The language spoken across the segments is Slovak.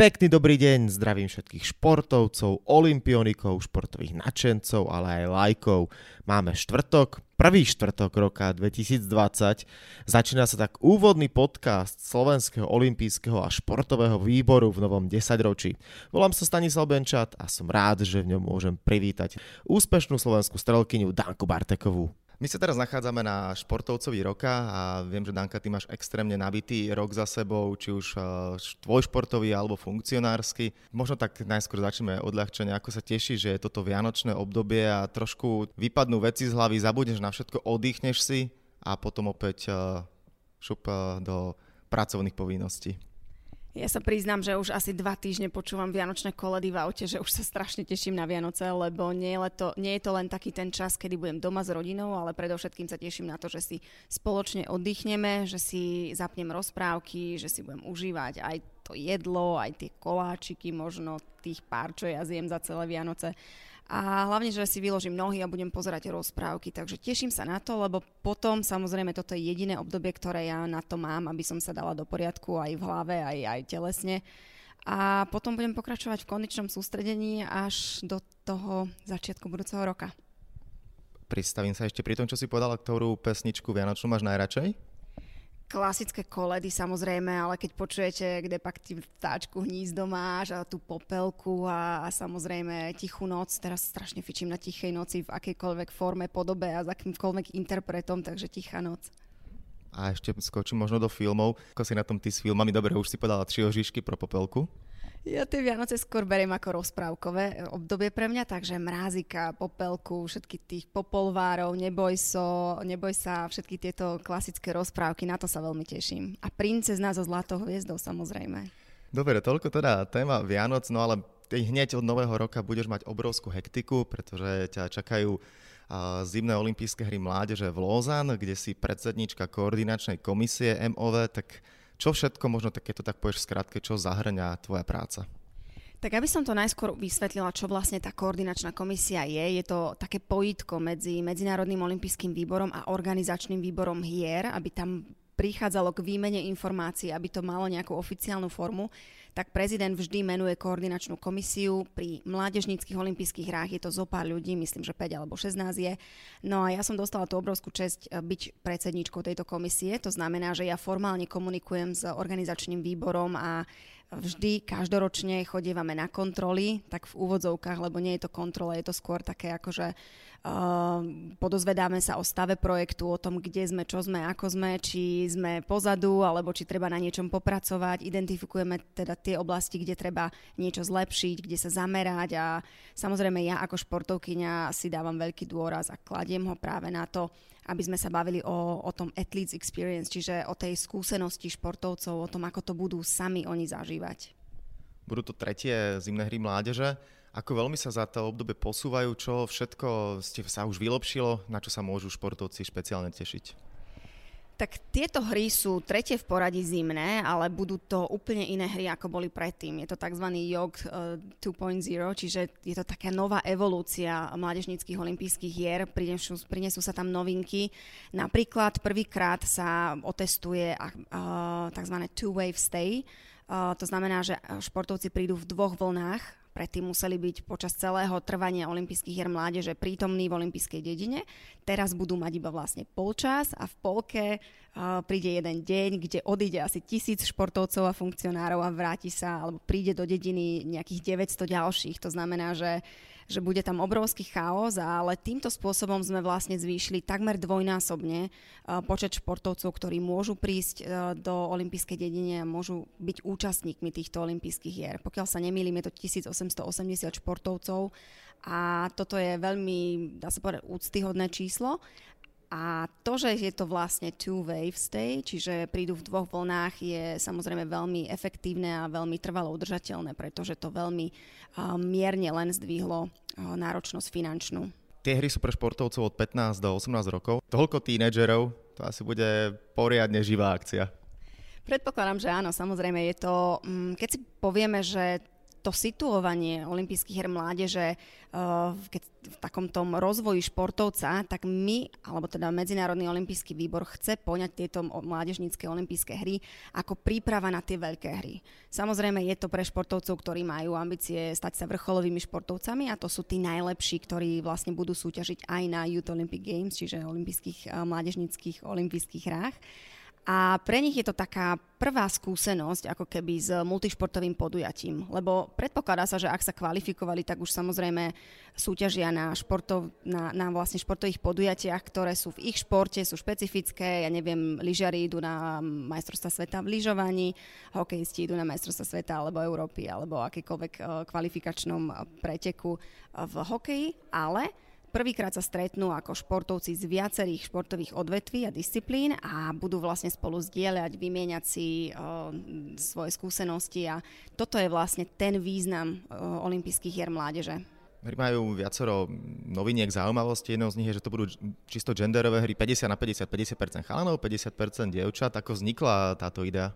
Pekný dobrý deň, zdravím všetkých športovcov, olimpionikov, športových nadšencov, ale aj lajkov. Máme štvrtok, prvý štvrtok roka 2020. Začína sa tak úvodný podcast Slovenského olimpijského a športového výboru v novom desaťročí. Volám sa Stanislav Benčat a som rád, že v ňom môžem privítať úspešnú slovenskú strelkyňu Danku Bartekovú. My sa teraz nachádzame na športovcovi roka a viem, že Danka, ty máš extrémne nabitý rok za sebou, či už tvoj športový alebo funkcionársky. Možno tak najskôr začneme odľahčenie, ako sa teší, že je toto vianočné obdobie a trošku vypadnú veci z hlavy, zabudneš na všetko, oddychneš si a potom opäť šup do pracovných povinností. Ja sa priznám, že už asi dva týždne počúvam Vianočné koledy v aute, že už sa strašne teším na Vianoce, lebo nie je, to, nie je to len taký ten čas, kedy budem doma s rodinou, ale predovšetkým sa teším na to, že si spoločne oddychneme, že si zapnem rozprávky, že si budem užívať aj to jedlo, aj tie koláčiky, možno tých pár, čo ja zjem za celé Vianoce a hlavne, že si vyložím nohy a budem pozerať rozprávky. Takže teším sa na to, lebo potom samozrejme toto je jediné obdobie, ktoré ja na to mám, aby som sa dala do poriadku aj v hlave, aj, aj telesne. A potom budem pokračovať v kondičnom sústredení až do toho začiatku budúceho roka. Pristavím sa ešte pri tom, čo si povedala, ktorú pesničku Vianočnú máš najradšej? Klasické koledy samozrejme, ale keď počujete, kde pak ty vtáčku hnízdo máš a tú popelku a, a samozrejme tichú noc, teraz strašne fičím na tichej noci v akejkoľvek forme, podobe a s akýmkoľvek interpretom, takže tichá noc. A ešte skočím možno do filmov. Ako si na tom ty s filmami? Dobre, už si povedala tri ožišky pro popelku. Ja tie Vianoce skôr beriem ako rozprávkové obdobie pre mňa, takže mrázika, popelku, všetky tých popolvárov, neboj, so, neboj sa, všetky tieto klasické rozprávky, na to sa veľmi teším. A princezna so zlatou hviezdou samozrejme. Dobre, toľko teda téma Vianoc, no ale hneď od nového roka budeš mať obrovskú hektiku, pretože ťa čakajú zimné olympijské hry mládeže v Lozan, kde si predsednička koordinačnej komisie MOV, tak čo všetko, možno tak, keď to tak povieš v skratke, čo zahrňa tvoja práca? Tak aby som to najskôr vysvetlila, čo vlastne tá koordinačná komisia je, je to také pojitko medzi Medzinárodným olympijským výborom a organizačným výborom hier, aby tam prichádzalo k výmene informácií, aby to malo nejakú oficiálnu formu tak prezident vždy menuje koordinačnú komisiu. Pri mládežníckých olympijských hrách je to zo pár ľudí, myslím, že 5 alebo 16 je. No a ja som dostala tú obrovskú čest eh, byť predsedničkou tejto komisie. To znamená, že ja formálne komunikujem s organizačným výborom a vždy každoročne chodievame na kontroly, tak v úvodzovkách, lebo nie je to kontrola, je to skôr také akože podozvedáme sa o stave projektu, o tom, kde sme, čo sme, ako sme, či sme pozadu, alebo či treba na niečom popracovať. Identifikujeme teda tie oblasti, kde treba niečo zlepšiť, kde sa zamerať a samozrejme ja ako športovkyňa si dávam veľký dôraz a kladiem ho práve na to, aby sme sa bavili o, o tom athletes experience, čiže o tej skúsenosti športovcov, o tom, ako to budú sami oni zažívať. Budú to tretie zimné hry mládeže. Ako veľmi sa za to obdobie posúvajú, čo všetko ste sa už vylepšilo, na čo sa môžu športovci špeciálne tešiť? Tak tieto hry sú tretie v poradí zimné, ale budú to úplne iné hry, ako boli predtým. Je to tzv. JOG 2.0, čiže je to taká nová evolúcia mládežníckých olympijských hier. Prinesú, prinesú sa tam novinky. Napríklad prvýkrát sa otestuje uh, tzv. two-wave stay. Uh, to znamená, že športovci prídu v dvoch vlnách Predtým museli byť počas celého trvania olympijských hier mládeže prítomní v olympijskej dedine. Teraz budú mať iba vlastne polčas a v polke uh, príde jeden deň, kde odíde asi tisíc športovcov a funkcionárov a vráti sa, alebo príde do dediny nejakých 900 ďalších. To znamená, že že bude tam obrovský chaos, ale týmto spôsobom sme vlastne zvýšili takmer dvojnásobne počet športovcov, ktorí môžu prísť do olympijskej dedine a môžu byť účastníkmi týchto olympijských hier. Pokiaľ sa nemýlim, je to 1880 športovcov a toto je veľmi, dá sa povedať, úctyhodné číslo a to, že je to vlastne two wave stay, čiže prídu v dvoch vlnách, je samozrejme veľmi efektívne a veľmi trvalo udržateľné, pretože to veľmi uh, mierne len zdvihlo uh, náročnosť finančnú. Tie hry sú pre športovcov od 15 do 18 rokov. Toľko tínedžerov, to asi bude poriadne živá akcia. Predpokladám, že áno, samozrejme je to, mm, keď si povieme, že to situovanie olympijských her mládeže keď v takom tom rozvoji športovca, tak my, alebo teda Medzinárodný olympijský výbor chce poňať tieto mládežnícke olympijské hry ako príprava na tie veľké hry. Samozrejme je to pre športovcov, ktorí majú ambície stať sa vrcholovými športovcami a to sú tí najlepší, ktorí vlastne budú súťažiť aj na Youth Olympic Games, čiže olympijských mládežníckých olympijských hrách. A pre nich je to taká prvá skúsenosť ako keby s multišportovým podujatím, lebo predpokladá sa, že ak sa kvalifikovali, tak už samozrejme súťažia na, športov, na, na vlastne športových podujatiach, ktoré sú v ich športe, sú špecifické, ja neviem, lyžiari idú na majstrovstva sveta v lyžovaní, hokejisti idú na majstrovstva sveta alebo Európy alebo akýkoľvek eh, kvalifikačnom preteku v hokeji, ale Prvýkrát sa stretnú ako športovci z viacerých športových odvetví a disciplín a budú vlastne spolu zdieľať, vymieňať si uh, svoje skúsenosti a toto je vlastne ten význam uh, olympijských hier mládeže. Hry majú viacero noviniek, zaujímavosti. Jednou z nich je, že to budú čisto genderové hry 50 na 50, 50% chalanov, 50% dievčat. Ako vznikla táto idea?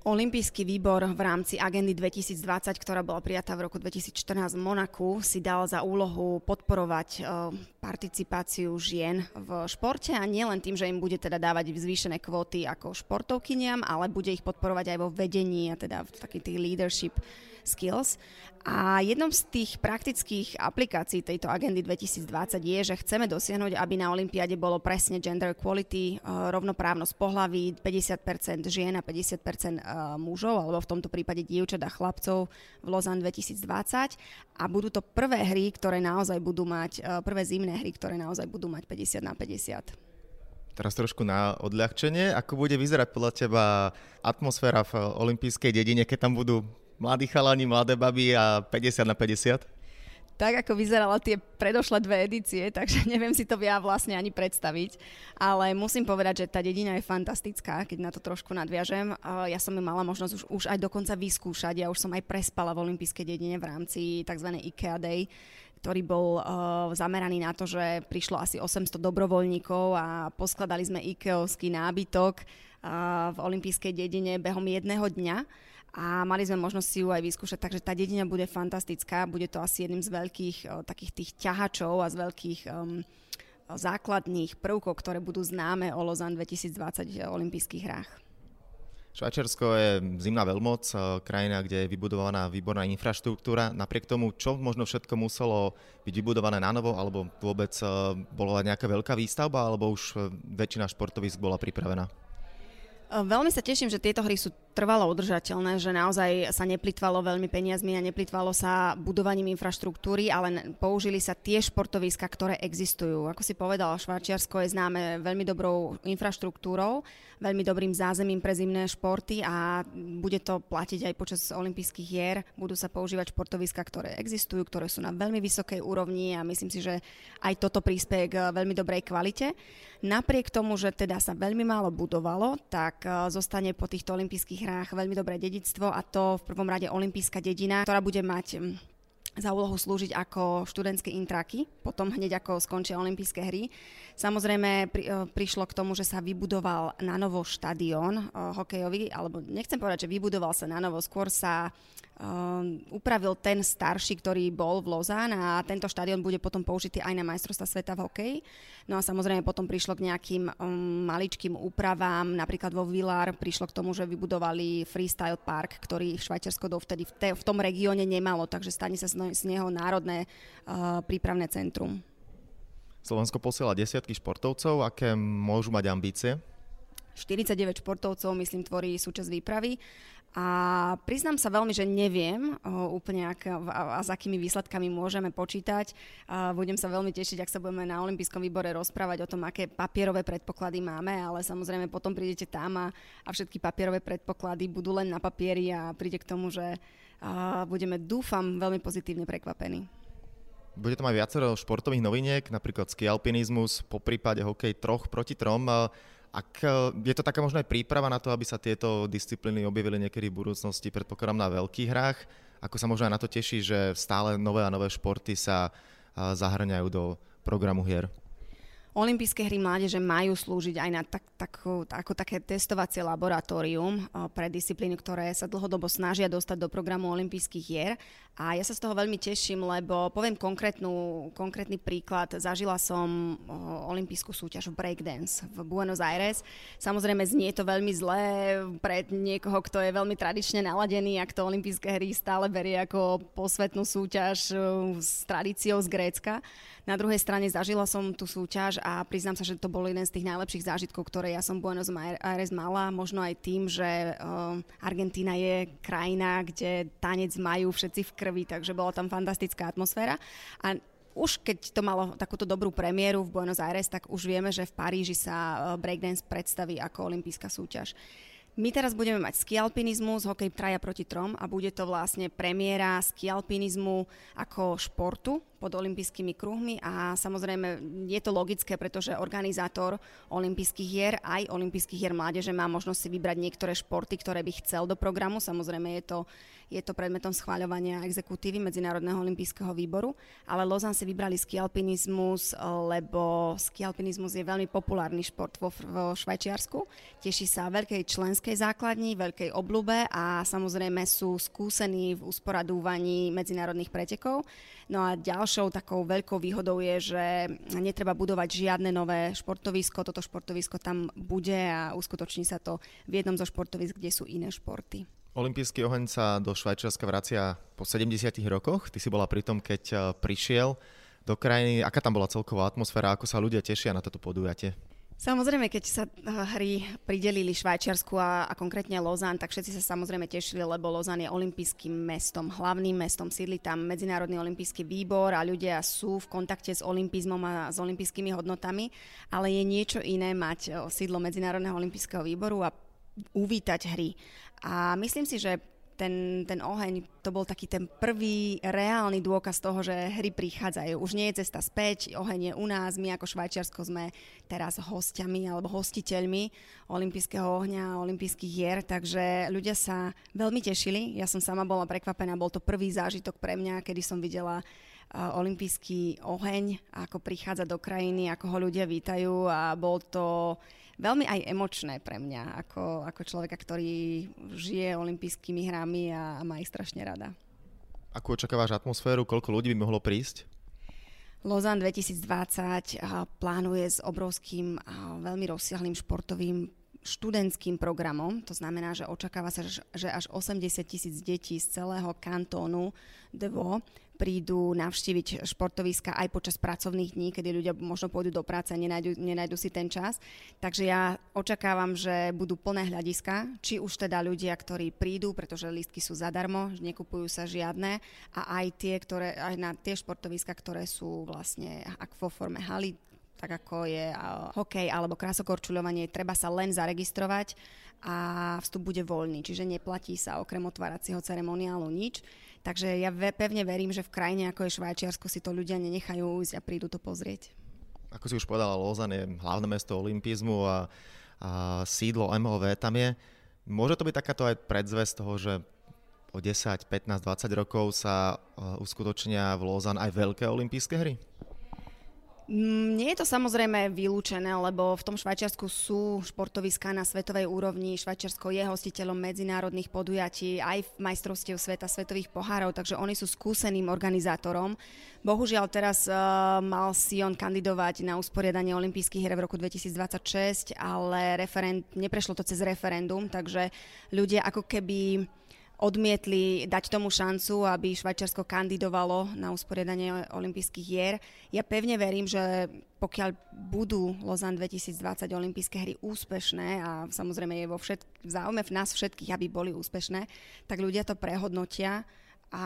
Olympijský výbor v rámci agendy 2020, ktorá bola prijatá v roku 2014 v Monaku, si dal za úlohu podporovať e, participáciu žien v športe a nielen tým, že im bude teda dávať zvýšené kvóty ako športovkyniam, ale bude ich podporovať aj vo vedení a teda v takých tých leadership skills. A jednou z tých praktických aplikácií tejto agendy 2020 je, že chceme dosiahnuť, aby na Olympiade bolo presne gender equality, eh, rovnoprávnosť pohlaví, 50% žien a 50% eh, mužov, alebo v tomto prípade dievčat a chlapcov v Lozan 2020. A budú to prvé hry, ktoré naozaj budú mať, eh, prvé zimné hry, ktoré naozaj budú mať 50 na 50. Teraz trošku na odľahčenie. Ako bude vyzerať podľa teba atmosféra v olympijskej dedine, keď tam budú mladí chalani, mladé baby a 50 na 50? tak, ako vyzerala tie predošlé dve edície, takže neviem si to ja vlastne ani predstaviť. Ale musím povedať, že tá dedina je fantastická, keď na to trošku nadviažem. Ja som ju mala možnosť už, už aj dokonca vyskúšať. Ja už som aj prespala v olympijskej dedine v rámci tzv. IKEA Day ktorý bol uh, zameraný na to, že prišlo asi 800 dobrovoľníkov a poskladali sme IKEOský nábytok uh, v olympijskej dedine behom jedného dňa a mali sme možnosť si ju aj vyskúšať, takže tá dedina bude fantastická, bude to asi jedným z veľkých o, takých tých ťahačov a z veľkých um, základných prvkov, ktoré budú známe o Lozan 2020 olympijských hrách. Švajčiarsko je zimná veľmoc, krajina, kde je vybudovaná výborná infraštruktúra. Napriek tomu, čo možno všetko muselo byť vybudované na novo, alebo vôbec bola nejaká veľká výstavba, alebo už väčšina športovisk bola pripravená? Veľmi sa teším, že tieto hry sú trvalo udržateľné, že naozaj sa neplitvalo veľmi peniazmi a neplitvalo sa budovaním infraštruktúry, ale použili sa tie športoviska, ktoré existujú. Ako si povedal, Švajčiarsko je známe veľmi dobrou infraštruktúrou, veľmi dobrým zázemím pre zimné športy a bude to platiť aj počas olympijských hier. Budú sa používať športoviska, ktoré existujú, ktoré sú na veľmi vysokej úrovni a myslím si, že aj toto prispieje k veľmi dobrej kvalite. Napriek tomu, že teda sa veľmi málo budovalo, tak eh, zostane po týchto olympijských hrách veľmi dobré dedictvo a to v prvom rade olympijská dedina, ktorá bude mať hm, za úlohu slúžiť ako študentské intraky, potom hneď ako skončia olympijské hry. Samozrejme pri, eh, prišlo k tomu, že sa vybudoval na novo štadión uh, hokejový, alebo nechcem povedať, že vybudoval sa na novo, skôr sa Um, upravil ten starší, ktorý bol v Lozán a tento štadión bude potom použitý aj na majstrovstva sveta v hokeji. No a samozrejme potom prišlo k nejakým um, maličkým úpravám, napríklad vo Villar prišlo k tomu, že vybudovali freestyle park, ktorý Švajčiarsko dovtedy v, te, v tom regióne nemalo, takže stane sa z, z neho národné uh, prípravné centrum. Slovensko posiela desiatky športovcov, aké môžu mať ambície? 49 športovcov, myslím, tvorí súčasť výpravy a priznám sa veľmi, že neviem o, úplne ak, a, a s akými výsledkami môžeme počítať. A budem sa veľmi tešiť, ak sa budeme na Olympijskom výbore rozprávať o tom, aké papierové predpoklady máme, ale samozrejme potom prídete tam a, a všetky papierové predpoklady budú len na papieri a príde k tomu, že a, budeme, dúfam, veľmi pozitívne prekvapení. Bude to mať viacero športových noviniek, napríklad ski alpinizmus, po prípade hokej troch proti trom. Ak e, je to taká možno aj príprava na to, aby sa tieto disciplíny objavili niekedy v budúcnosti, predpokladám na veľkých hrách, ako sa možno aj na to teší, že stále nové a nové športy sa e, zahrňajú do programu hier? Olympijské hry mládeže majú slúžiť aj na tak, tak, ako také testovacie laboratórium pre disciplíny, ktoré sa dlhodobo snažia dostať do programu olympijských hier. A ja sa z toho veľmi teším, lebo poviem konkrétnu, konkrétny príklad. Zažila som olympijskú súťaž v breakdance v Buenos Aires. Samozrejme znie to veľmi zlé pre niekoho, kto je veľmi tradične naladený, ak to olympijské hry stále berie ako posvetnú súťaž s tradíciou z Grécka. Na druhej strane zažila som tú súťaž a priznám sa, že to bol jeden z tých najlepších zážitkov, ktoré ja som v Buenos Aires mala. Možno aj tým, že uh, Argentína je krajina, kde tanec majú všetci v krvi, takže bola tam fantastická atmosféra. A už keď to malo takúto dobrú premiéru v Buenos Aires, tak už vieme, že v Paríži sa uh, breakdance predstaví ako olympijská súťaž. My teraz budeme mať skialpinizmus, hokej traja proti trom a bude to vlastne premiéra skialpinizmu ako športu pod olympijskými kruhmi a samozrejme je to logické, pretože organizátor olympijských hier aj olympijských hier mládeže má možnosť si vybrať niektoré športy, ktoré by chcel do programu. Samozrejme je to, je to predmetom schváľovania exekutívy Medzinárodného olympijského výboru, ale Lozan si vybrali skialpinizmus, lebo skialpinizmus je veľmi populárny šport vo, vo Švajčiarsku. Teší sa veľkej členskej základni, veľkej oblúbe a samozrejme sú skúsení v usporadúvaní medzinárodných pretekov. No a ďalšou takou veľkou výhodou je, že netreba budovať žiadne nové športovisko. Toto športovisko tam bude a uskutoční sa to v jednom zo športovisk, kde sú iné športy. Olympijský oheň sa do Švajčiarska vracia po 70 rokoch. Ty si bola pri tom, keď eh, prišiel do krajiny. Aká tam bola celková atmosféra, ako sa ľudia tešia na toto podujatie? Samozrejme, keď sa eh, hry pridelili Švajčiarsku a, a konkrétne Lozán, tak všetci sa samozrejme tešili, lebo Lozán je olympijským mestom, hlavným mestom. Sídli tam Medzinárodný olympijský výbor a ľudia sú v kontakte s olympizmom a s olympijskými hodnotami, ale je niečo iné mať eh, sídlo Medzinárodného olympijského výboru a uvítať hry. A myslím si, že ten, ten oheň, to bol taký ten prvý reálny dôkaz toho, že hry prichádzajú. Už nie je cesta späť, oheň je u nás, my ako Švajčiarsko sme teraz hostiami alebo hostiteľmi olympijského ohňa, olympijských hier, takže ľudia sa veľmi tešili. Ja som sama bola prekvapená, bol to prvý zážitok pre mňa, kedy som videla olympijský oheň, ako prichádza do krajiny, ako ho ľudia vítajú a bol to veľmi aj emočné pre mňa, ako, ako človeka, ktorý žije olympijskými hrami a, a má ich strašne rada. Ako očakávaš atmosféru? Koľko ľudí by mohlo prísť? Lozan 2020 plánuje s obrovským a veľmi rozsiahlým športovým študentským programom. To znamená, že očakáva sa, že až 80 tisíc detí z celého kantónu Dvo prídu navštíviť športoviska aj počas pracovných dní, kedy ľudia možno pôjdu do práce a nenajdu, nenajdu si ten čas. Takže ja očakávam, že budú plné hľadiska, či už teda ľudia, ktorí prídu, pretože lístky sú zadarmo, nekupujú sa žiadne, a aj tie, ktoré, aj na tie športoviska, ktoré sú vlastne ak vo forme haly, tak ako je hokej alebo krasokorčuľovanie, treba sa len zaregistrovať a vstup bude voľný, čiže neplatí sa okrem otváracieho ceremoniálu nič. Takže ja pevne verím, že v krajine ako je Švajčiarsko si to ľudia nenechajú ísť a prídu to pozrieť. Ako si už povedala, Lozan je hlavné mesto olympizmu a, a sídlo MOV tam je. Môže to byť takáto aj predzvesť toho, že o 10, 15, 20 rokov sa uh, uskutočnia v Lozan aj veľké olympijské hry? Mm, nie je to samozrejme vylúčené, lebo v tom Švajčiarsku sú športoviská na svetovej úrovni. Švajčiarsko je hostiteľom medzinárodných podujatí aj majstrovstiev sveta, svetových pohárov, takže oni sú skúseným organizátorom. Bohužiaľ teraz uh, mal Sion kandidovať na usporiadanie olympijských hier v roku 2026, ale referend, neprešlo to cez referendum, takže ľudia ako keby odmietli dať tomu šancu, aby Švajčiarsko kandidovalo na usporiadanie olympijských hier. Ja pevne verím, že pokiaľ budú Lozan 2020 olympijské hry úspešné a samozrejme je vo všet- v záujme v nás všetkých, aby boli úspešné, tak ľudia to prehodnotia a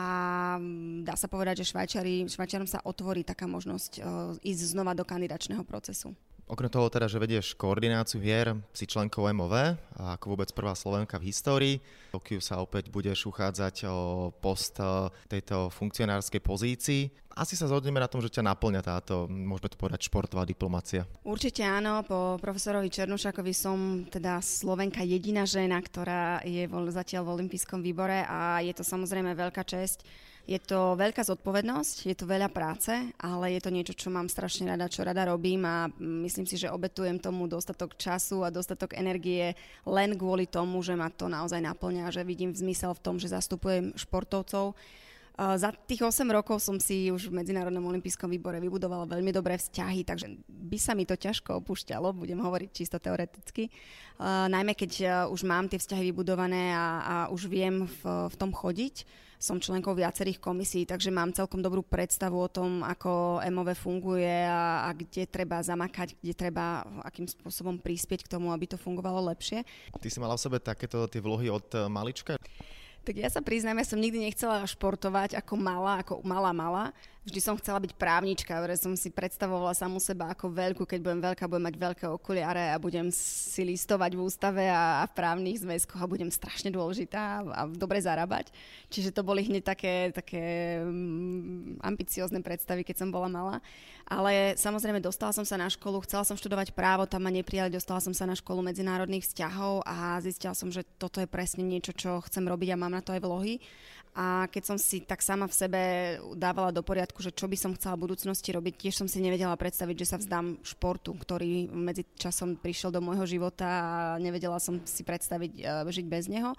dá sa povedať, že Švajčari, sa otvorí taká možnosť uh, ísť znova do kandidačného procesu. Okrem toho teda, že vedieš koordináciu hier, si členkou MOV, a ako vôbec prvá Slovenka v histórii. V Tokiu sa opäť budeš uchádzať o post e, tejto funkcionárskej pozícii. Asi sa zhodneme na tom, že ťa naplňa táto, môžeme to povedať, športová diplomácia. Určite áno, po profesorovi Černušakovi som teda Slovenka jediná žena, ktorá je zatiaľ v olympijskom výbore a je to samozrejme veľká česť Je to veľká zodpovednosť, je to veľa práce, ale je to niečo, čo mám strašne rada, čo rada robím a myslím si, že obetujem tomu dostatok času a dostatok energie len kvôli tomu, že ma to naozaj naplňa, že vidím zmysel v tom, že zastupujem športovcov. Za tých 8 rokov som si už v Medzinárodnom olympijskom výbore vybudovala veľmi dobré vzťahy, takže by sa mi to ťažko opúšťalo, budem hovoriť čisto teoreticky. Najmä keď už mám tie vzťahy vybudované a, a už viem v, v tom chodiť som členkou viacerých komisí, takže mám celkom dobrú predstavu o tom, ako MOV funguje a, a kde treba zamakať, kde treba akým spôsobom prispieť k tomu, aby to fungovalo lepšie. Ty si mala v sebe takéto tie vlohy od eh, malička? Tak ja sa priznám, ja som nikdy nechcela športovať ako malá, ako malá malá. Vždy som chcela byť právnička, pretože som si predstavovala samú seba ako veľkú, keď budem veľká, budem mať veľké okuliare a budem si listovať v ústave a, v právnych zväzkoch a budem strašne dôležitá a, dobre zarábať. Čiže to boli hneď také, také um, ambiciozne predstavy, keď som bola malá. Ale samozrejme dostala som sa na školu, chcela som študovať právo, tam ma neprijali, dostala som sa na školu medzinárodných vzťahov a zistila som, že toto je presne niečo, čo chcem robiť a mám na to aj vlohy. A keď som si tak sama v sebe dávala do poriadku, že čo by som chcela v budúcnosti robiť, tiež som si nevedela predstaviť, že sa vzdám športu, ktorý medzi časom prišiel do môjho života a nevedela som si predstaviť uh, žiť bez neho.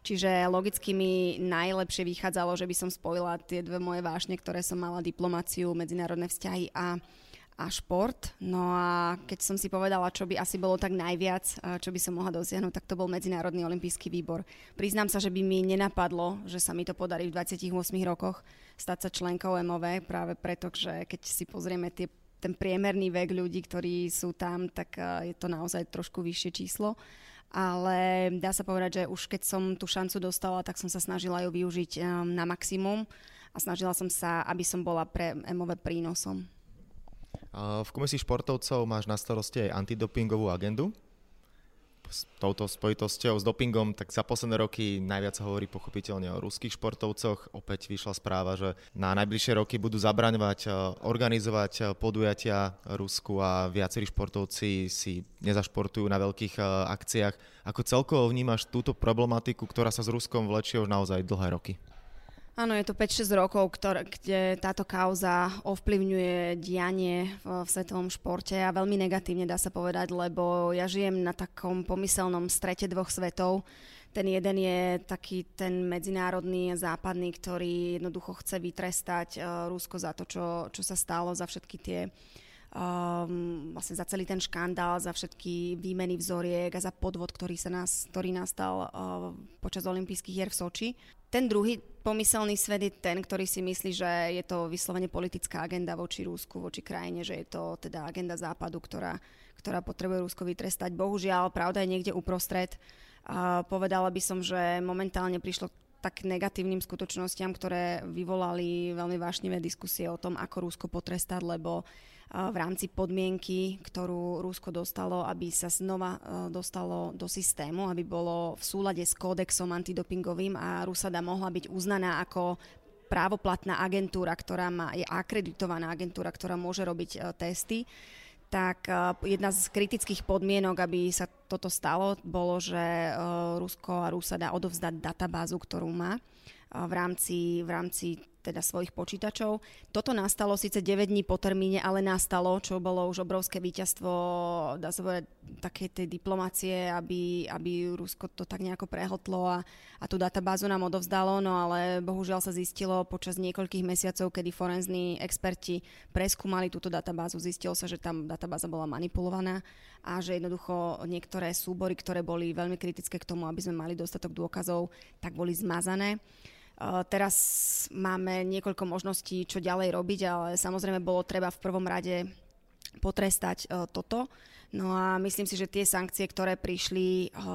Čiže logicky mi najlepšie vychádzalo, že by som spojila tie dve moje vášne, ktoré som mala, diplomáciu, medzinárodné vzťahy a a šport. No a keď som si povedala, čo by asi bolo tak najviac, čo by som mohla dosiahnuť, tak to bol Medzinárodný olimpijský výbor. Priznám sa, že by mi nenapadlo, že sa mi to podarí v 28 rokoch stať sa členkou MOV, práve preto, že keď si pozrieme tie, ten priemerný vek ľudí, ktorí sú tam, tak je to naozaj trošku vyššie číslo ale dá sa povedať, že už keď som tú šancu dostala, tak som sa snažila ju využiť um, na maximum a snažila som sa, aby som bola pre MOV prínosom. V komisii športovcov máš na starosti aj antidopingovú agendu. S touto spojitosťou s dopingom, tak za posledné roky najviac sa hovorí pochopiteľne o ruských športovcoch. Opäť vyšla správa, že na najbližšie roky budú zabraňovať e, organizovať e, podujatia Rusku a viacerí športovci si nezašportujú na veľkých e, akciách. Ako celkovo vnímaš túto problematiku, ktorá sa s Ruskom vlečie už naozaj dlhé roky? Áno, je to 5-6 rokov, ktor- kde táto kauza ovplyvňuje dianie v, v svetovom športe a veľmi negatívne dá sa povedať, lebo ja žijem na takom pomyselnom strete dvoch svetov. Ten jeden je taký ten medzinárodný západný, ktorý jednoducho chce vytrestať uh, Rusko za to, čo, čo sa stalo, za všetky tie um, vlastne za celý ten škandál, za všetky výmeny vzoriek a za podvod, ktorý, sa nás, ktorý nastal uh, počas olympijských hier v Soči. Ten druhý pomyselný svet je ten, ktorý si myslí, že je to vyslovene politická agenda voči Rúsku, voči krajine, že je to teda agenda západu, ktorá, ktorá potrebuje Rusko vytrestať. Bohužiaľ, pravda je niekde uprostred. A povedala by som, že momentálne prišlo tak negatívnym skutočnostiam, ktoré vyvolali veľmi vášnivé diskusie o tom, ako Rusko potrestať, lebo v rámci podmienky, ktorú Rusko dostalo, aby sa znova e, dostalo do systému, aby bolo v súlade s kódexom antidopingovým a Rusada mohla byť uznaná ako právoplatná agentúra, ktorá má, je akreditovaná agentúra, ktorá môže robiť uh, testy, tak uh, jedna z kritických podmienok, aby sa toto stalo, bolo, že Rusko a Rusada odovzdať databázu, ktorú má v rámci, v rámci teda svojich počítačov. Toto nastalo síce 9 dní po termíne, ale nastalo, čo bolo už obrovské víťazstvo, dá sa povedať, také tej diplomácie, aby, aby Rusko to tak nejako prehltlo a, a tú databázu nám odovzdalo, no ale bohužiaľ sa zistilo počas niekoľkých mesiacov, kedy forenzní experti preskúmali túto databázu, zistilo sa, že tam databáza bola manipulovaná a že jednoducho niektoré súbory, ktoré boli veľmi kritické k tomu, aby sme mali dostatok dôkazov, tak boli zmazané. Teraz máme niekoľko možností, čo ďalej robiť, ale samozrejme bolo treba v prvom rade potrestať e, toto. No a myslím si, že tie sankcie, ktoré prišli, e,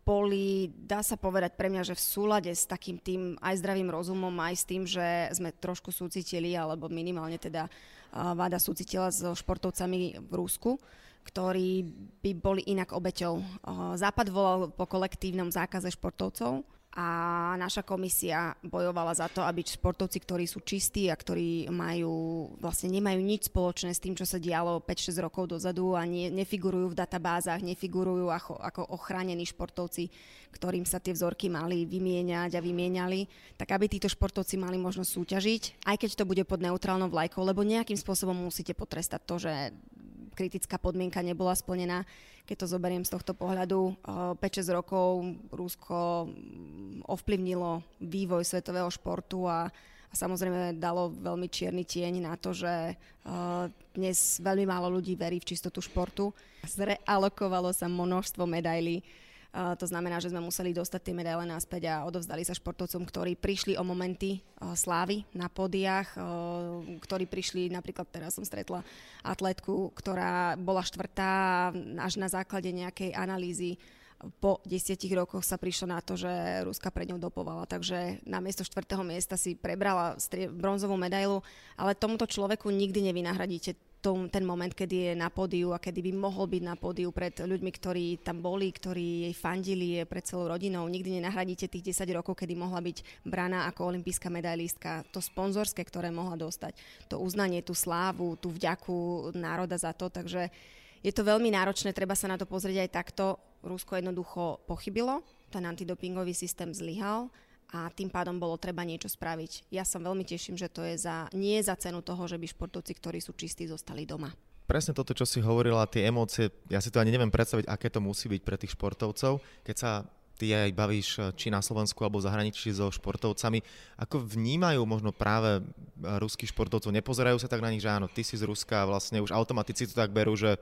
boli, dá sa povedať pre mňa, že v súlade s takým tým aj zdravým rozumom, aj s tým, že sme trošku súcitili, alebo minimálne teda vláda súcitila so športovcami v Rusku ktorí by boli inak obeťou. Západ volal po kolektívnom zákaze športovcov, a naša komisia bojovala za to, aby športovci, ktorí sú čistí a ktorí majú, vlastne nemajú nič spoločné s tým, čo sa dialo 5-6 rokov dozadu a ne, nefigurujú v databázach, nefigurujú ako, ako ochránení športovci, ktorým sa tie vzorky mali vymieňať a vymieniali, tak aby títo športovci mali možnosť súťažiť, aj keď to bude pod neutrálnou vlajkou, lebo nejakým spôsobom musíte potrestať to, že kritická podmienka nebola splnená. Keď to zoberiem z tohto pohľadu, 5-6 eh, rokov Rusko mm, ovplyvnilo vývoj svetového športu a, a samozrejme dalo veľmi čierny tieň na to, že uh, dnes veľmi málo ľudí verí v čistotu športu. Zrealokovalo sa množstvo medailí to znamená, že sme museli dostať tie medaile naspäť a odovzdali sa športovcom, ktorí prišli o momenty slávy na podiach, ktorí prišli, napríklad teraz som stretla atletku, ktorá bola štvrtá až na základe nejakej analýzy. Po desiatich rokoch sa prišlo na to, že Ruska pred ňou dopovala, takže na miesto štvrtého miesta si prebrala bronzovú medailu, ale tomuto človeku nikdy nevynahradíte tom, ten moment, kedy je na pódiu a kedy by mohol byť na pódiu pred ľuďmi, ktorí tam boli, ktorí jej fandili, je pred celou rodinou. Nikdy nenahradíte tých 10 rokov, kedy mohla byť braná ako olimpijská medailistka. To sponzorské, ktoré mohla dostať, to uznanie, tú slávu, tú vďaku národa za to. Takže je to veľmi náročné, treba sa na to pozrieť aj takto. Rusko jednoducho pochybilo, ten antidopingový systém zlyhal a tým pádom bolo treba niečo spraviť. Ja sa veľmi teším, že to je za, nie za cenu toho, že by športovci, ktorí sú čistí, zostali doma. Presne toto, čo si hovorila, tie emócie, ja si to ani neviem predstaviť, aké to musí byť pre tých športovcov, keď sa ty aj bavíš či na Slovensku alebo zahraničí so športovcami, ako vnímajú možno práve ruských športovcov, nepozerajú sa tak na nich, že áno, ty si z Ruska vlastne už automaticky to tak berú, že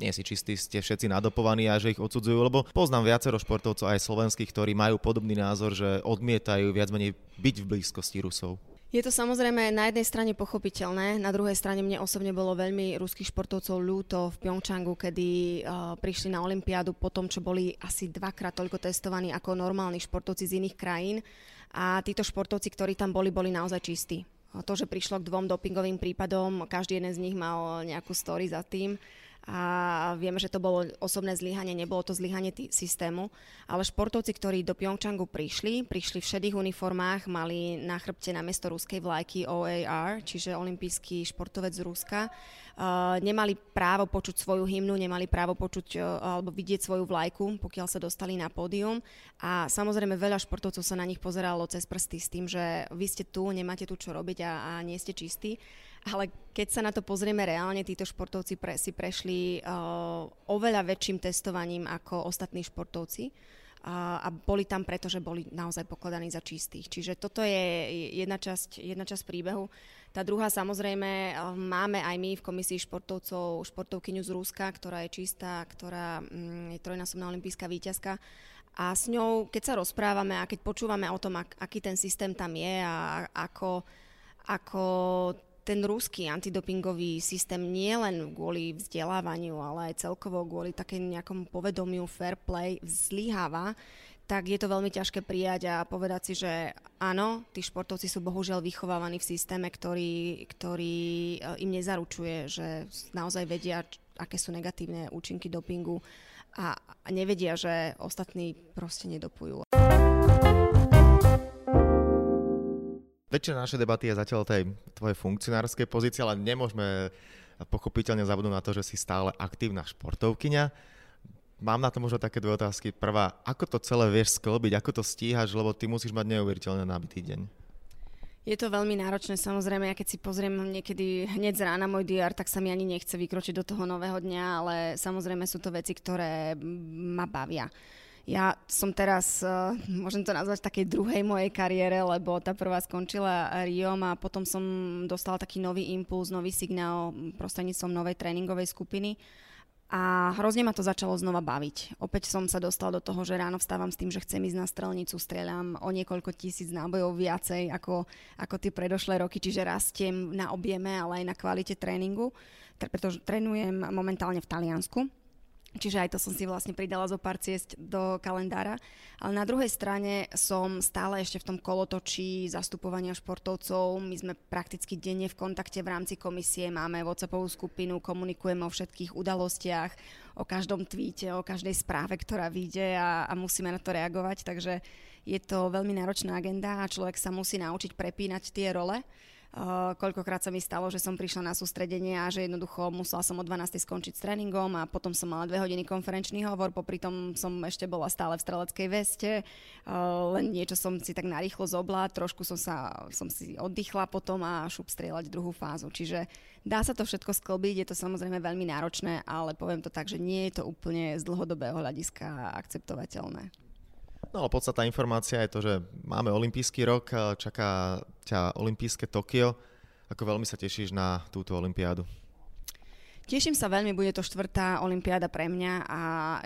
nie si čistí, ste všetci nadopovaní a že ich odsudzujú, lebo poznám viacero športovcov aj slovenských, ktorí majú podobný názor, že odmietajú viac menej byť v blízkosti Rusov. Je to samozrejme na jednej strane pochopiteľné, na druhej strane mne osobne bolo veľmi ruských športovcov ľúto v Pyeongchangu, kedy uh, prišli na Olympiádu po tom, čo boli asi dvakrát toľko testovaní ako normálni športovci z iných krajín a títo športovci, ktorí tam boli, boli naozaj čistí. To, že prišlo k dvom dopingovým prípadom, každý jeden z nich mal nejakú story za tým a vieme, že to bolo osobné zlyhanie, nebolo to zlyhanie tý, systému, ale športovci, ktorí do Pyeongchangu prišli, prišli v šedých uniformách, mali na chrbte na miesto ruskej vlajky OAR, čiže olimpijský športovec z Ruska, uh, nemali právo počuť svoju hymnu, nemali právo počuť uh, alebo vidieť svoju vlajku, pokiaľ sa dostali na pódium a samozrejme veľa športovcov sa na nich pozeralo cez prsty s tým, že vy ste tu, nemáte tu čo robiť a, a nie ste čistí. Ale keď sa na to pozrieme reálne, títo športovci pre, si prešli uh, oveľa väčším testovaním ako ostatní športovci uh, a boli tam preto, že boli naozaj pokladaní za čistých. Čiže toto je jedna časť, jedna časť príbehu. Tá druhá samozrejme, uh, máme aj my v komisii športovcov športovkyňu z Ruska, ktorá je čistá, ktorá um, je trojnásobná olimpijská víťazka. A s ňou, keď sa rozprávame a keď počúvame o tom, ak, aký ten systém tam je a ako, ako ten ruský antidopingový systém nie len kvôli vzdelávaniu, ale aj celkovo kvôli také nejakom povedomiu fair play zlyháva, tak je to veľmi ťažké prijať a povedať si, že áno, tí športovci sú bohužiaľ vychovávaní v systéme, ktorý, ktorý e, im nezaručuje, že naozaj vedia, aké sú negatívne účinky dopingu a nevedia, že ostatní proste nedopujú. Väčšina našej debaty je zatiaľ tej tvojej funkcionárskej pozície, ale nemôžeme pochopiteľne zabudnúť na to, že si stále aktívna športovkyňa. Mám na to možno také dve otázky. Prvá, ako to celé vieš sklbiť, ako to stíhaš, lebo ty musíš mať neuveriteľne nabitý deň. Je to veľmi náročné, samozrejme, ja keď si pozriem niekedy hneď z rána môj DR, tak sa mi ani nechce vykročiť do toho nového dňa, ale samozrejme sú to veci, ktoré ma bavia. Ja som teraz, uh, môžem to nazvať, takej druhej mojej kariére, lebo tá prvá skončila Riom a potom som dostala taký nový impuls, nový signál prostredníctvom novej tréningovej skupiny. A hrozne ma to začalo znova baviť. Opäť som sa dostala do toho, že ráno vstávam s tým, že chcem ísť na strelnicu, strieľam o niekoľko tisíc nábojov viacej ako, ako tie predošlé roky, čiže rastiem na objeme, ale aj na kvalite tréningu, pretože trénujem momentálne v Taliansku Čiže aj to som si vlastne pridala zo pár ciest do kalendára. Ale na druhej strane som stále ešte v tom kolotočí zastupovania športovcov. My sme prakticky denne v kontakte v rámci komisie, máme WhatsAppovú skupinu, komunikujeme o všetkých udalostiach, o každom tweete, o každej správe, ktorá vyjde a, a musíme na to reagovať. Takže je to veľmi náročná agenda a človek sa musí naučiť prepínať tie role Uh, koľkokrát sa mi stalo, že som prišla na sústredenie a že jednoducho musela som o 12. skončiť s tréningom a potom som mala dve hodiny konferenčný hovor, popri tom som ešte bola stále v streleckej veste, uh, len niečo som si tak narýchlo zobla, trošku som, sa, som si oddychla potom a šup strieľať druhú fázu. Čiže dá sa to všetko sklbiť, je to samozrejme veľmi náročné, ale poviem to tak, že nie je to úplne z dlhodobého hľadiska akceptovateľné. No ale podstatná informácia je to, že máme olympijský rok, čaká ťa olympijské Tokio. Ako veľmi sa tešíš na túto olympiádu? Teším sa veľmi, bude to štvrtá olimpiáda pre mňa a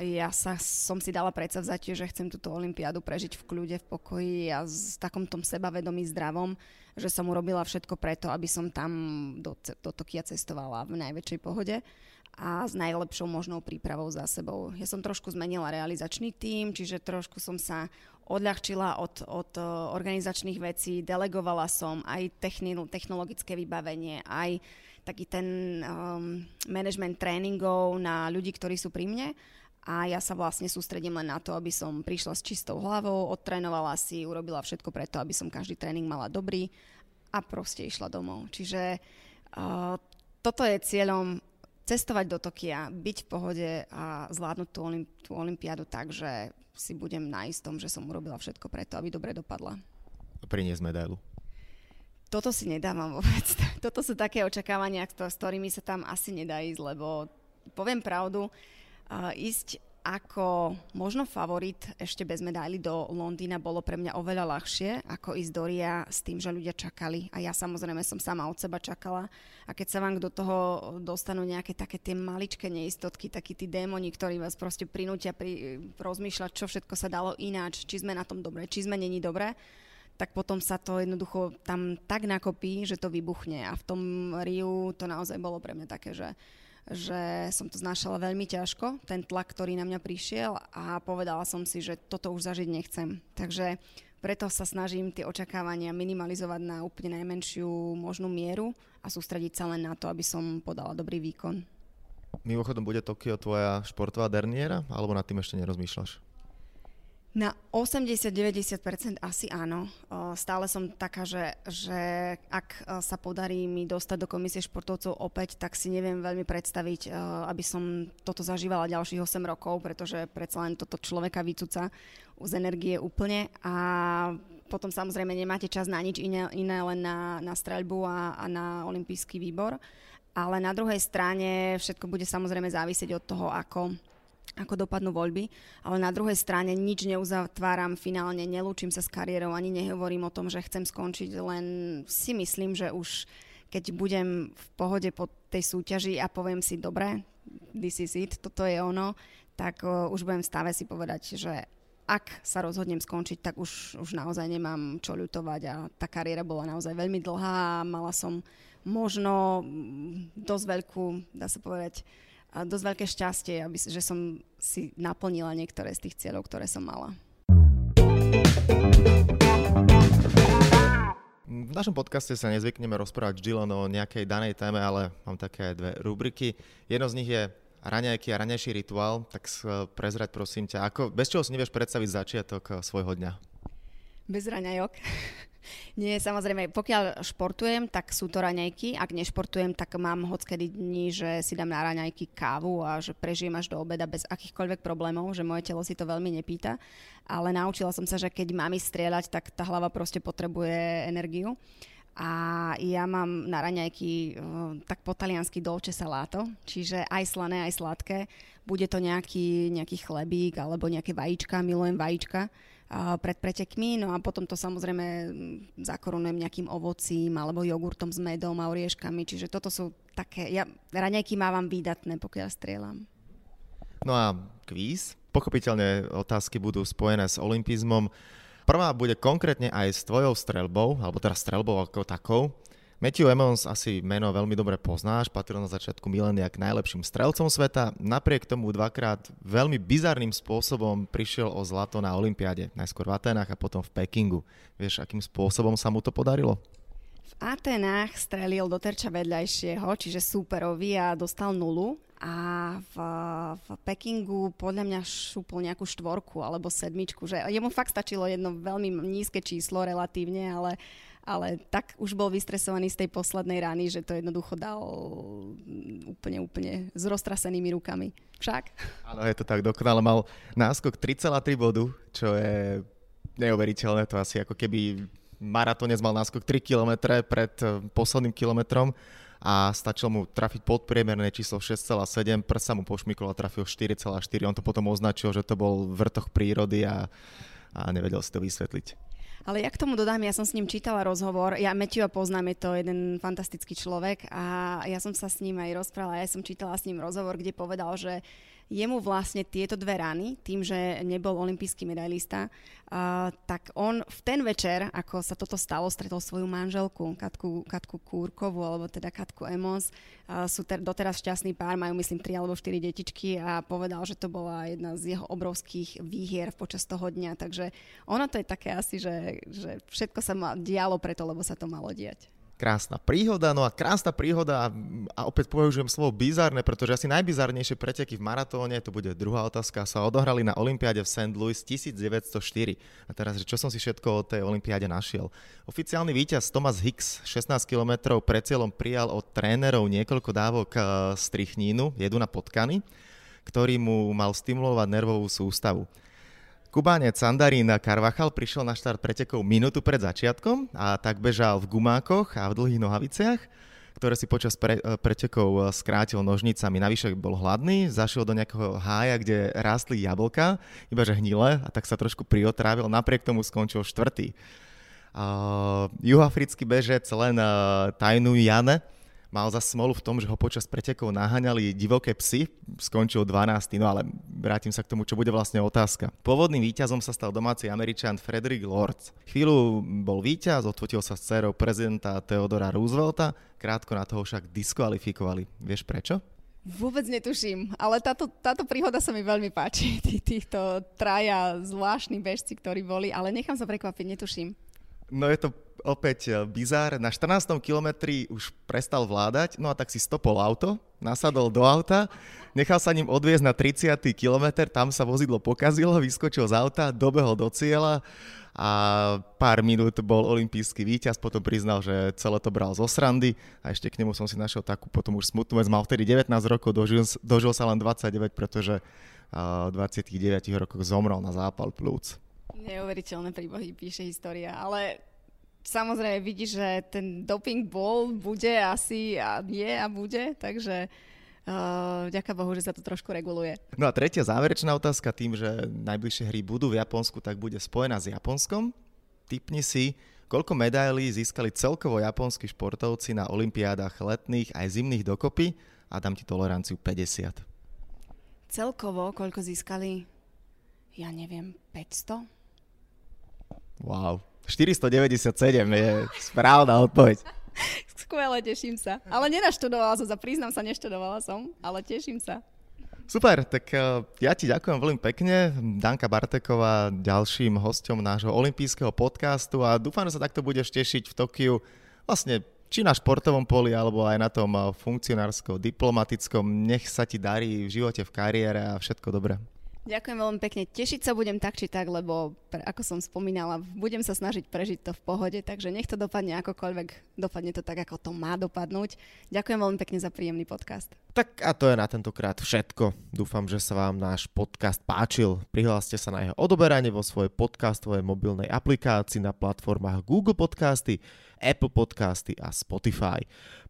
ja sa, som si dala predsavzatie, že chcem túto olimpiádu prežiť v kľude, v pokoji a s takom tom sebavedomí zdravom, že som urobila všetko preto, aby som tam do, do Tokia cestovala v najväčšej pohode a s najlepšou možnou prípravou za sebou. Ja som trošku zmenila realizačný tím, čiže trošku som sa odľahčila od, od e, organizačných vecí, delegovala som aj technologické vybavenie, aj taký ten um, management tréningov na ľudí, ktorí sú pri mne a ja sa vlastne sústredím len na to, aby som prišla s čistou hlavou, odtrénovala si, urobila všetko preto, aby som každý tréning mala dobrý a proste išla domov. Čiže uh, toto je cieľom cestovať do Tokia, byť v pohode a zvládnuť tú, olim, tú olimpiádu tak, že si budem na istom, že som urobila všetko preto, aby dobre dopadla. Priniesť medailu. Toto si nedávam vôbec. Toto sú také očakávania, s ktorými sa tam asi nedá ísť, lebo poviem pravdu, ísť ako možno favorit ešte bez medaily do Londýna bolo pre mňa oveľa ľahšie, ako ísť do Ria s tým, že ľudia čakali. A ja samozrejme som sama od seba čakala. A keď sa vám do toho dostanú nejaké také tie maličké neistotky, takí tí démoni, ktorí vás proste prinútia pri, rozmýšľať, čo všetko sa dalo ináč, či sme na tom dobre, či sme není dobre, tak potom sa to jednoducho tam tak nakopí, že to vybuchne. A v tom Riu to naozaj bolo pre mňa také, že že som to znášala veľmi ťažko, ten tlak, ktorý na mňa prišiel a povedala som si, že toto už zažiť nechcem. Takže preto sa snažím tie očakávania minimalizovať na úplne najmenšiu možnú mieru a sústrediť sa len na to, aby som podala dobrý výkon. Mimochodom, bude Tokio tvoja športová derniera, alebo nad tým ešte nerozmýšľaš? Na 80-90% asi áno. Stále som taká, že, že ak sa podarí mi dostať do komisie športovcov opäť, tak si neviem veľmi predstaviť, aby som toto zažívala ďalších 8 rokov, pretože predsa len toto človeka vycúca z energie úplne a potom samozrejme nemáte čas na nič iné, iné len na, na streľbu a, a na olimpijský výbor. Ale na druhej strane všetko bude samozrejme závisieť od toho, ako ako dopadnú voľby, ale na druhej strane nič neuzatváram finálne, nelúčim sa s kariérou, ani nehovorím o tom, že chcem skončiť, len si myslím, že už keď budem v pohode po tej súťaži a poviem si, dobre, this is it, toto je ono, tak už budem v stave si povedať, že ak sa rozhodnem skončiť, tak už, už naozaj nemám čo ľutovať a tá kariéra bola naozaj veľmi dlhá a mala som možno dosť veľkú, dá sa povedať, dosť veľké šťastie, aby, že som si naplnila niektoré z tých cieľov, ktoré som mala. V našom podcaste sa nezvykneme rozprávať vždy len o nejakej danej téme, ale mám také dve rubriky. Jedno z nich je raňajky a raňajší rituál, tak prezrať prosím ťa, ako, bez čoho si nevieš predstaviť začiatok svojho dňa? Bez raňajok. Nie, samozrejme, pokiaľ športujem, tak sú to raňajky. Ak nešportujem, tak mám hockedy dní, že si dám na raňajky kávu a že prežijem až do obeda bez akýchkoľvek problémov, že moje telo si to veľmi nepýta. Ale naučila som sa, že keď mám strieľať, tak tá hlava proste potrebuje energiu. A ja mám na raňajky uh, tak po taliansky dolce salato, čiže aj slané, aj sladké. Bude to nejaký, nejaký chlebík alebo nejaké vajíčka, milujem vajíčka pred pretekmi, no a potom to samozrejme zakorunujem nejakým ovocím alebo jogurtom s medom a orieškami, čiže toto sú také, ja raňajky mávam výdatné, pokiaľ strieľam. No a kvíz. Pochopiteľne otázky budú spojené s olympizmom. Prvá bude konkrétne aj s tvojou strelbou, alebo teda strelbou ako takou. Matthew Emmons asi meno veľmi dobre poznáš, patril na začiatku milénia k najlepším strelcom sveta. Napriek tomu dvakrát veľmi bizarným spôsobom prišiel o zlato na Olympiáde. Najskôr v Atenách a potom v Pekingu. Vieš, akým spôsobom sa mu to podarilo? V Atenách strelil do terča vedľajšieho, čiže súperovi a dostal nulu a v, v Pekingu podľa mňa šupol nejakú štvorku alebo sedmičku, že jemu fakt stačilo jedno veľmi nízke číslo relatívne, ale ale tak už bol vystresovaný z tej poslednej rany, že to jednoducho dal úplne, úplne s roztrasenými rukami. Však? Áno, je to tak dokonale. Mal náskok 3,3 bodu, čo je neuveriteľné. To asi ako keby maratónec mal náskok 3 km pred eh, posledným kilometrom a stačilo mu trafiť podpriemerné číslo 6,7, prsa mu pošmykol a trafil 4,4. On to potom označil, že to bol vrtoch prírody a, a nevedel si to vysvetliť. Ale ja k tomu dodám, ja som s ním čítala rozhovor, ja Matthewa poznám, je to jeden fantastický človek a ja som sa s ním aj rozprávala, ja som čítala s ním rozhovor, kde povedal, že jemu vlastne tieto dve rany, tým, že nebol olimpijský medailista, uh, tak on v ten večer, ako sa toto stalo, stretol svoju manželku, Katku, Katku Kúrkovú, alebo teda Katku Emos. Uh, sú ter, doteraz šťastný pár, majú myslím 3 alebo 4 detičky a povedal, že to bola jedna z jeho obrovských výhier počas toho dňa. Takže ono to je také asi, že, že všetko sa ma dialo preto, lebo sa to malo diať krásna príhoda. No a krásna príhoda, a opäť použijem slovo bizarné, pretože asi najbizarnejšie preteky v maratóne, to bude druhá otázka, sa odohrali na Olympiáde v St. Louis 1904. A teraz, čo som si všetko o tej Olympiáde našiel? Oficiálny víťaz Thomas Hicks 16 km pred cieľom prijal od trénerov niekoľko dávok strichnínu, jedu na potkany, ktorý mu mal stimulovať nervovú sústavu. Kubánec Sandarín Carvachal prišiel na štart pretekov minútu pred začiatkom a tak bežal v gumákoch a v dlhých nohaviciach, ktoré si počas pre, pretekov skrátil nožnicami. Navyše bol hladný, zašiel do nejakého hája, kde rástli jablka, iba že hnile a tak sa trošku priotrávil, napriek tomu skončil štvrtý. Uh, juhoafrický bežec len uh, Tajnu Jane mal za smolu v tom, že ho počas pretekov naháňali divoké psy, skončil 12. No ale vrátim sa k tomu, čo bude vlastne otázka. Pôvodným víťazom sa stal domáci američan Frederick Lords. Chvíľu bol víťaz, odfotil sa s dcerou prezidenta Theodora Roosevelta, krátko na toho však diskvalifikovali. Vieš prečo? Vôbec netuším, ale táto, táto príhoda sa mi veľmi páči. Tí, týchto traja zvláštni bežci, ktorí boli, ale nechám sa prekvapiť, netuším. No je to opäť eh, bizár. Na 14. kilometri už prestal vládať, no a tak si stopol auto, nasadol do auta, nechal sa ním odviezť na 30. kilometr, tam sa vozidlo pokazilo, vyskočil z auta, dobehol do cieľa a pár minút bol olimpijský víťaz, potom priznal, že celé to bral zo srandy a ešte k nemu som si našiel takú potom už smutnú vec, mal vtedy 19 rokov, dožil, dožil sa len 29, pretože v 29 rokoch zomrel na zápal plúc. Neuveriteľné príbohy píše história, ale samozrejme vidíš, že ten doping bol, bude asi a je a bude, takže uh, ďaká Bohu, že sa to trošku reguluje. No a tretia záverečná otázka tým, že najbližšie hry budú v Japonsku, tak bude spojená s Japonskom. Typni si, koľko medailí získali celkovo japonskí športovci na olympiádach letných aj zimných dokopy a dám ti toleranciu 50. Celkovo, koľko získali? Ja neviem, 500? Wow. 497 je správna odpoveď. Skvelé, teším sa. Ale nenaštudovala som sa, priznám sa, neštudovala som, ale teším sa. Super, tak uh, ja ti ďakujem veľmi pekne. Danka Barteková, ďalším hostom nášho olympijského podcastu a dúfam, že sa takto budeš tešiť v Tokiu vlastne či na športovom poli, alebo aj na tom eh, funkcionárskom, Nech sa ti darí v živote, v kariére a všetko dobré. Ďakujem veľmi pekne. Tešiť sa budem tak či tak, lebo ako som spomínala, budem sa snažiť prežiť to v pohode, takže nech to dopadne akokoľvek, dopadne to tak, ako to má dopadnúť. Ďakujem veľmi pekne za príjemný podcast. Tak a to je na tentokrát všetko. Dúfam, že sa vám náš podcast páčil. Prihláste sa na jeho odoberanie vo svojej podcastovej mobilnej aplikácii na platformách Google Podcasty, Apple Podcasty a Spotify.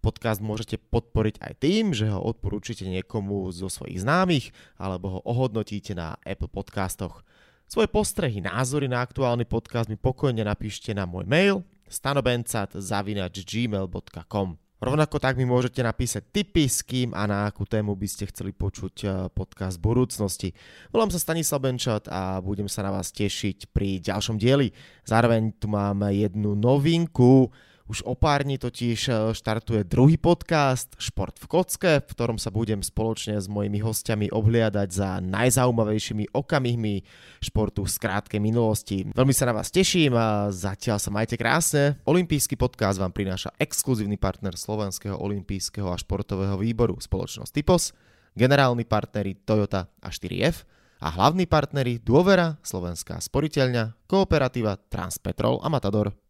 Podcast môžete podporiť aj tým, že ho odporúčite niekomu zo svojich známych alebo ho ohodnotíte na Apple Podcastoch. Svoje postrehy, názory na aktuálny podcast mi pokojne napíšte na môj mail stanobencat.gmail.com Rovnako tak mi môžete napísať tipy, s kým a na akú tému by ste chceli počuť eh, podcast budúcnosti. Volám sa Stanislav Benčat a budem sa na vás tešiť pri ďalšom dieli. Zároveň tu mám jednu novinku. Už o pár dní totiž e, štartuje druhý podcast Šport v kocke, v ktorom sa budem spoločne s mojimi hostiami obhliadať za najzaujímavejšími okamihmi športu z krátkej minulosti. Veľmi sa na vás teším a zatiaľ sa majte krásne. Olympijský podcast vám prináša exkluzívny partner Slovenského olympijského a športového výboru spoločnosť Typos, generálni partneri Toyota a 4F a hlavní partneri Dôvera, Slovenská sporiteľňa, Kooperativa, Transpetrol a Matador.